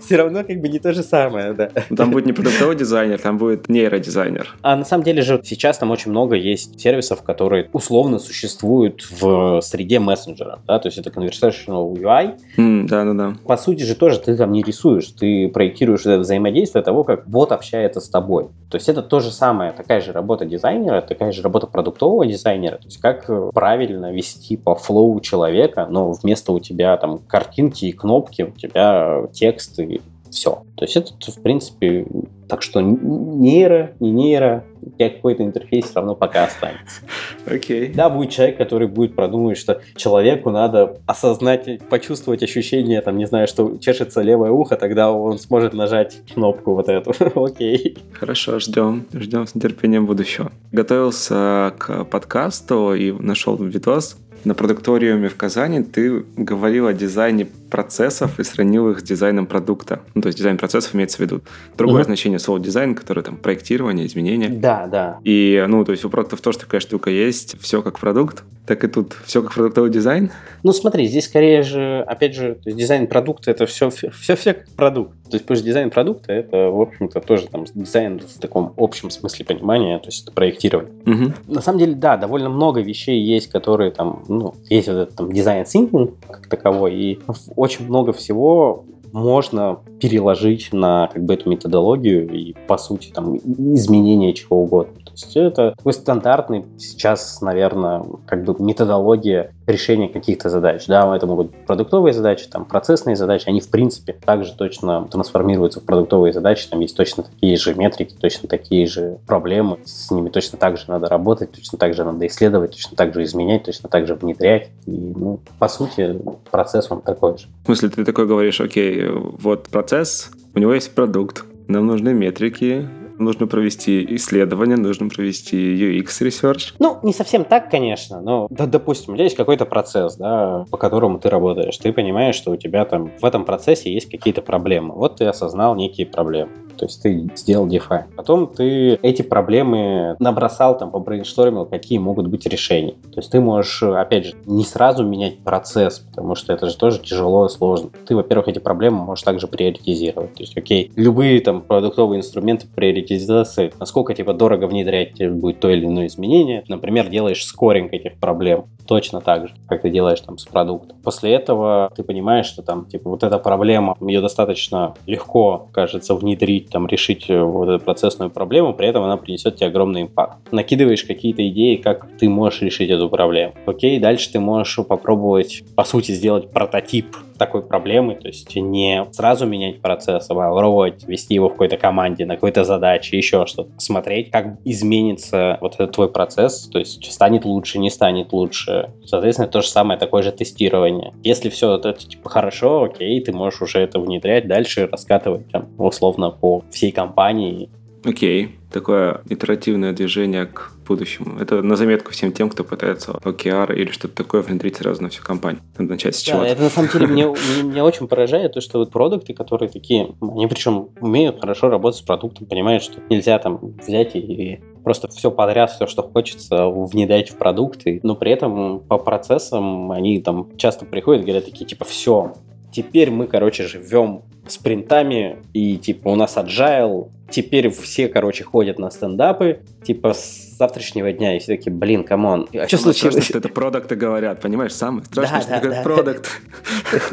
Все равно как бы не то же самое, да. Ну, Там будет не продуктовый дизайнер, там будет нейродизайнер. А на самом деле же сейчас там очень много есть сервисов, которые условно существуют в среде мессенджера, да, то есть это conversational UI. М, Да-да-да. По сути же тоже ты там не рисуешь, ты проектируешь это взаимодействие того, как бот общается с тобой. То есть это то же самое, такая же работа дизайнера, такая же работа продуктового дизайнера, то есть как э, правильно вести по флоу человека, но вместо у тебя там картинки и кнопки, у тебя текст и все. То есть это, в принципе, так что нейро, не нейро, какой-то интерфейс все равно пока останется. Окей. Да, будет человек, который будет продумывать, что человеку надо осознать, почувствовать ощущение, там, не знаю, что чешется левое ухо, тогда он сможет нажать кнопку вот эту. Окей. Хорошо, ждем. Ждем с нетерпением будущего. Готовился к подкасту и нашел видос. На продукториуме в Казани ты говорил о дизайне процессов и сравнил их с дизайном продукта. Ну, то есть дизайн процессов имеется в виду другое Мгм. значение слова дизайн, которое там проектирование, изменения. Да, да. И, ну, то есть у продуктов тоже такая штука есть, все как продукт, так и тут все как продуктовый дизайн. Ну, смотри, здесь скорее же, опять же, то есть дизайн продукта это все, все, все как продукт. То есть, потому что дизайн продукта это, в общем-то, тоже там дизайн в таком общем смысле понимания, то есть это проектирование. Мгм. На самом деле, да, довольно много вещей есть, которые там, ну, есть вот этот там design thinking как таковой, и очень много всего можно переложить на как бы эту методологию и, по сути, там, изменение чего угодно. То есть это такой стандартный сейчас, наверное, как бы методология решения каких-то задач. Да, это могут быть продуктовые задачи, там, процессные задачи, они, в принципе, также точно трансформируются в продуктовые задачи, там есть точно такие же метрики, точно такие же проблемы, с ними точно так же надо работать, точно так же надо исследовать, точно так же изменять, точно так же внедрять. И, ну, по сути, процесс он такой же. В смысле, ты такой говоришь, окей, вот процесс, у него есть продукт, нам нужны метрики, нужно провести исследование, нужно провести UX research. Ну, не совсем так, конечно, но, да, допустим, у тебя есть какой-то процесс, да, по которому ты работаешь. Ты понимаешь, что у тебя там в этом процессе есть какие-то проблемы. Вот ты осознал некие проблемы. То есть ты сделал DeFi. Потом ты эти проблемы набросал, там, побрейнштормил, какие могут быть решения. То есть ты можешь, опять же, не сразу менять процесс, потому что это же тоже тяжело и сложно. Ты, во-первых, эти проблемы можешь также приоритизировать. То есть, окей, любые там продуктовые инструменты приоритизации, насколько типа дорого внедрять будет то или иное изменение. Например, делаешь скоринг этих проблем точно так же, как ты делаешь там с продуктом. После этого ты понимаешь, что там типа вот эта проблема, ее достаточно легко, кажется, внедрить, там решить э, вот эту процессную проблему, при этом она принесет тебе огромный импакт. Накидываешь какие-то идеи, как ты можешь решить эту проблему. Окей, дальше ты можешь попробовать, по сути, сделать прототип такой проблемы, то есть не сразу менять процесс, а попробовать вести его в какой-то команде, на какой-то задаче, еще что-то. Смотреть, как изменится вот этот твой процесс, то есть станет лучше, не станет лучше. Соответственно, то же самое, такое же тестирование. Если все это типа хорошо, окей, ты можешь уже это внедрять дальше, раскатывать там, условно по всей компании. Окей, такое итеративное движение к будущему. Это на заметку всем тем, кто пытается OKR или что-то такое внедрить сразу на всю компанию. Надо начать с Да, чего-то. это на самом деле мне, меня очень поражает, то, что вот продукты, которые такие, они причем умеют хорошо работать с продуктом, понимают, что нельзя там взять и, просто все подряд, все, что хочется, внедрять в продукты, но при этом по процессам они там часто приходят говорят такие, типа, все, теперь мы, короче, живем спринтами, и, типа, у нас agile, теперь все, короче, ходят на стендапы, типа, с завтрашнего дня, и все такие, блин, come on, а что случилось? что это продукты говорят, понимаешь? Самое страшное, Да, что да, такое да. продукт.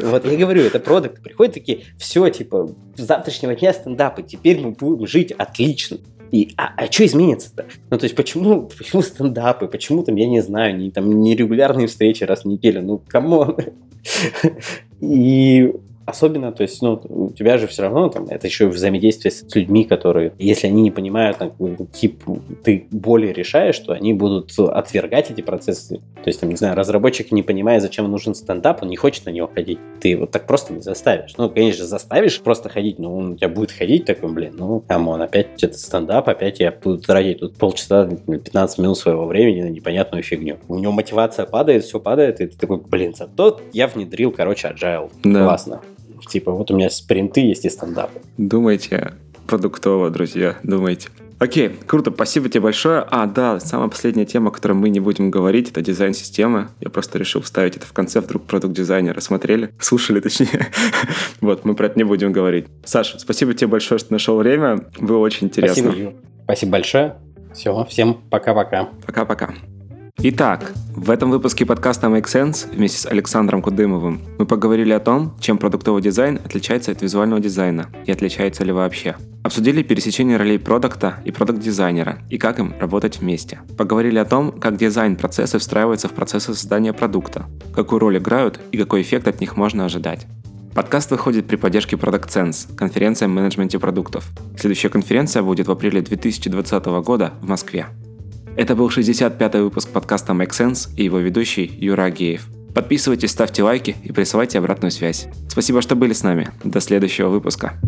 Вот я говорю, это продукт. Приходят такие, все, типа, с завтрашнего дня стендапы, теперь мы будем жить отлично. И, а, а что изменится-то? Ну, то есть, почему, почему стендапы? Почему там, я не знаю, не, там, нерегулярные встречи раз в неделю? Ну, come on. И особенно, то есть, ну, у тебя же все равно там, это еще взаимодействие с людьми, которые, если они не понимают, там, какой тип ты боли решаешь, то они будут отвергать эти процессы. То есть, там, не знаю, разработчик не понимает, зачем нужен стендап, он не хочет на него ходить. Ты его так просто не заставишь. Ну, конечно, заставишь просто ходить, но он у тебя будет ходить такой, блин, ну, come on, опять этот стендап, опять я буду тратить тут полчаса, 15 минут своего времени на непонятную фигню. У него мотивация падает, все падает, и ты такой, блин, зато я внедрил, короче, agile. Да. Классно. Типа, вот у меня спринты есть и стендапы. Думайте продуктово, друзья, думайте. Окей, круто, спасибо тебе большое. А, да, самая последняя тема, о которой мы не будем говорить, это дизайн системы. Я просто решил вставить это в конце, вдруг продукт-дизайнеры смотрели, слушали точнее. вот, мы про это не будем говорить. Саша, спасибо тебе большое, что нашел время. Было очень интересно. Спасибо, Спасибо большое. Все, всем пока-пока. Пока-пока. Итак, в этом выпуске подкаста Make Sense вместе с Александром Кудымовым мы поговорили о том, чем продуктовый дизайн отличается от визуального дизайна и отличается ли вообще. Обсудили пересечение ролей продукта и продукт-дизайнера и как им работать вместе. Поговорили о том, как дизайн-процессы встраиваются в процессы создания продукта, какую роль играют и какой эффект от них можно ожидать. Подкаст выходит при поддержке Product Sense, конференция о менеджменте продуктов. Следующая конференция будет в апреле 2020 года в Москве. Это был 65-й выпуск подкаста Make Sense и его ведущий Юра Агеев. Подписывайтесь, ставьте лайки и присылайте обратную связь. Спасибо, что были с нами. До следующего выпуска.